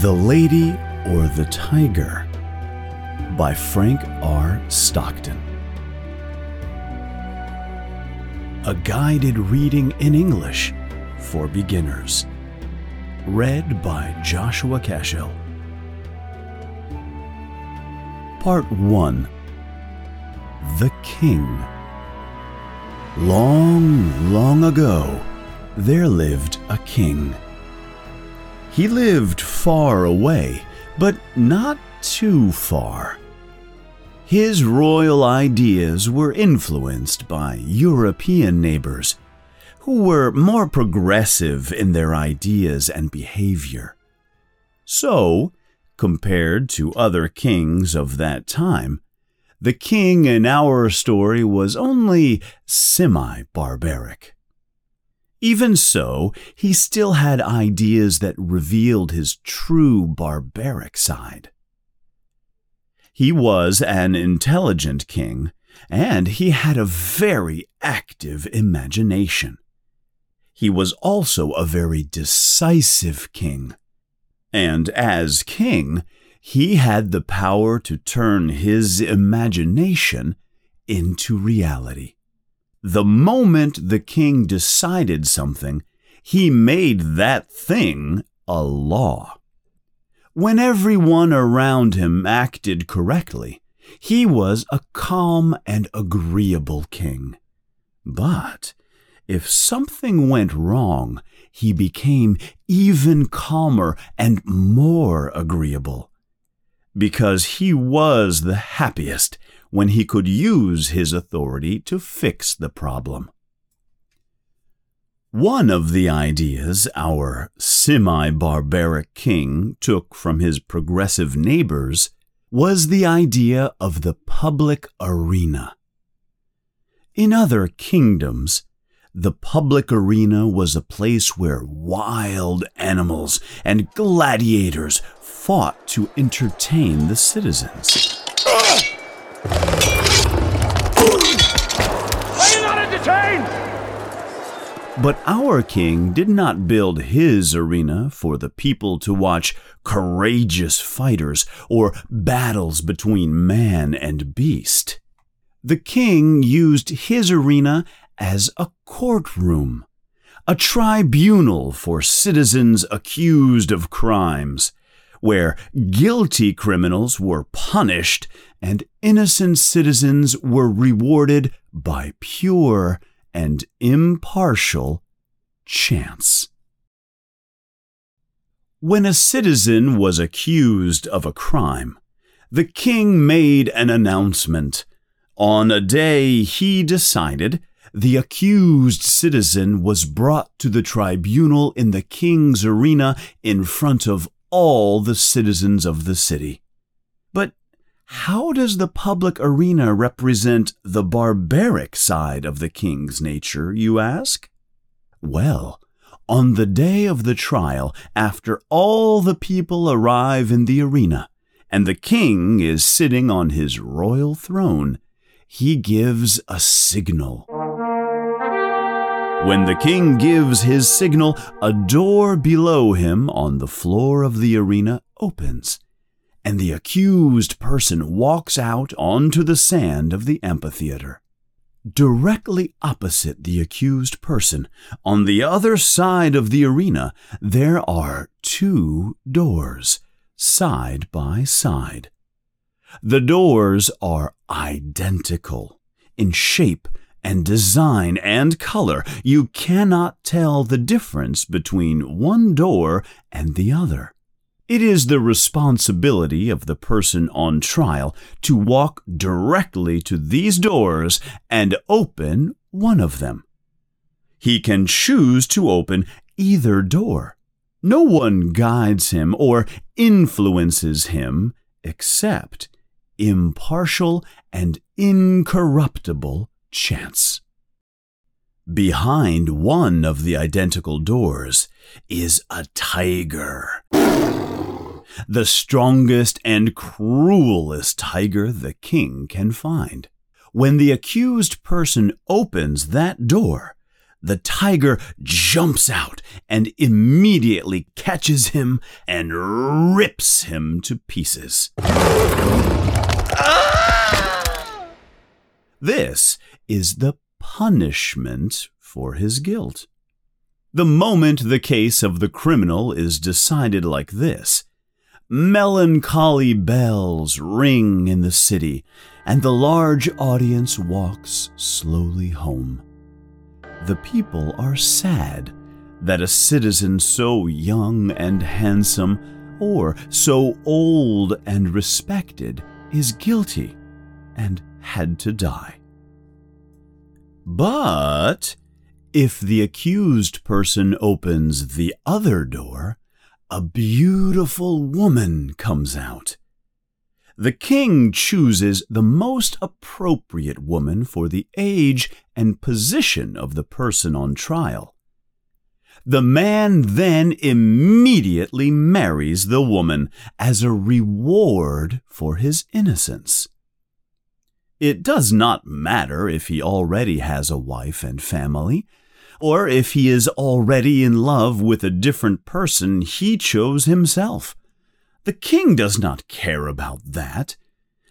The Lady or the Tiger by Frank R. Stockton. A guided reading in English for beginners. Read by Joshua Cashel. Part 1 The King. Long, long ago, there lived a king. He lived far away, but not too far. His royal ideas were influenced by European neighbors who were more progressive in their ideas and behavior. So, compared to other kings of that time, the king in our story was only semi barbaric. Even so, he still had ideas that revealed his true barbaric side. He was an intelligent king, and he had a very active imagination. He was also a very decisive king. And as king, he had the power to turn his imagination into reality. The moment the king decided something, he made that thing a law. When everyone around him acted correctly, he was a calm and agreeable king. But if something went wrong, he became even calmer and more agreeable. Because he was the happiest when he could use his authority to fix the problem. One of the ideas our semi barbaric king took from his progressive neighbors was the idea of the public arena. In other kingdoms, the public arena was a place where wild animals and gladiators fought to entertain the citizens. But our king did not build his arena for the people to watch courageous fighters or battles between man and beast. The king used his arena as a courtroom, a tribunal for citizens accused of crimes, where guilty criminals were punished and innocent citizens were rewarded by pure and impartial chance. When a citizen was accused of a crime, the king made an announcement. On a day he decided, the accused citizen was brought to the tribunal in the king's arena in front of all the citizens of the city. But how does the public arena represent the barbaric side of the king's nature, you ask? Well, on the day of the trial, after all the people arrive in the arena, and the king is sitting on his royal throne, he gives a signal. When the king gives his signal, a door below him on the floor of the arena opens and the accused person walks out onto the sand of the amphitheater. Directly opposite the accused person, on the other side of the arena, there are two doors, side by side. The doors are identical in shape and design and color. You cannot tell the difference between one door and the other. It is the responsibility of the person on trial to walk directly to these doors and open one of them. He can choose to open either door. No one guides him or influences him except impartial and incorruptible chance. Behind one of the identical doors is a tiger the strongest and cruelest tiger the king can find. When the accused person opens that door, the tiger jumps out and immediately catches him and rips him to pieces. This is the punishment for his guilt. The moment the case of the criminal is decided like this, melancholy bells ring in the city, and the large audience walks slowly home. The people are sad that a citizen so young and handsome, or so old and respected, is guilty and had to die. But if the accused person opens the other door, a beautiful woman comes out. The king chooses the most appropriate woman for the age and position of the person on trial. The man then immediately marries the woman as a reward for his innocence. It does not matter if he already has a wife and family, or if he is already in love with a different person he chose himself. The king does not care about that,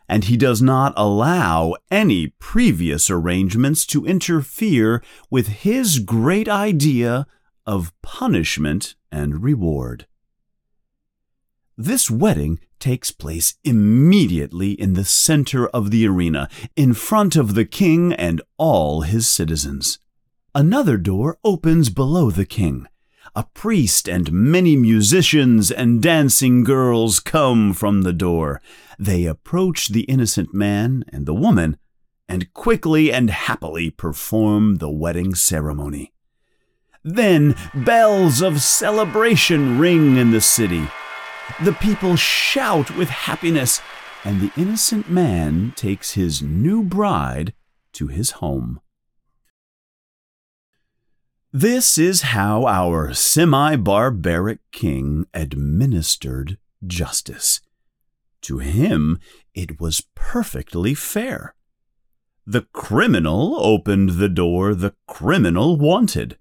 and he does not allow any previous arrangements to interfere with his great idea of punishment and reward. This wedding takes place immediately in the center of the arena, in front of the king and all his citizens. Another door opens below the king. A priest and many musicians and dancing girls come from the door. They approach the innocent man and the woman and quickly and happily perform the wedding ceremony. Then bells of celebration ring in the city. The people shout with happiness, and the innocent man takes his new bride to his home. This is how our semi barbaric king administered justice. To him, it was perfectly fair. The criminal opened the door the criminal wanted,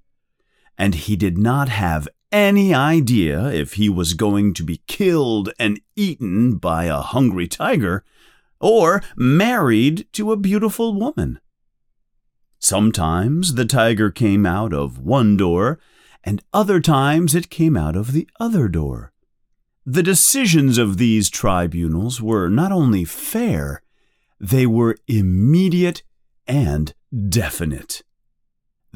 and he did not have any idea if he was going to be killed and eaten by a hungry tiger or married to a beautiful woman. Sometimes the tiger came out of one door, and other times it came out of the other door. The decisions of these tribunals were not only fair, they were immediate and definite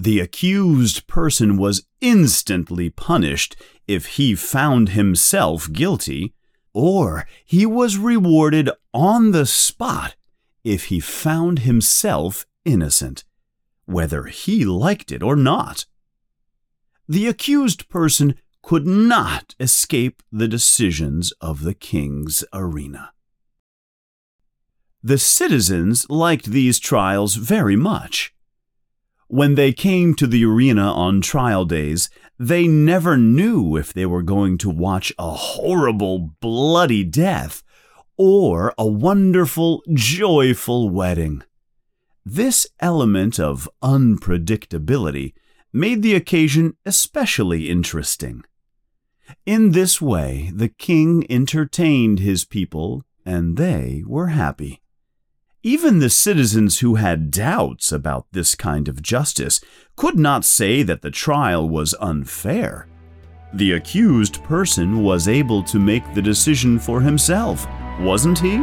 the accused person was instantly punished if he found himself guilty, or he was rewarded on the spot if he found himself innocent, whether he liked it or not. The accused person could not escape the decisions of the king's arena. The citizens liked these trials very much. When they came to the arena on trial days, they never knew if they were going to watch a horrible, bloody death or a wonderful, joyful wedding. This element of unpredictability made the occasion especially interesting. In this way, the king entertained his people, and they were happy. Even the citizens who had doubts about this kind of justice could not say that the trial was unfair. The accused person was able to make the decision for himself, wasn't he?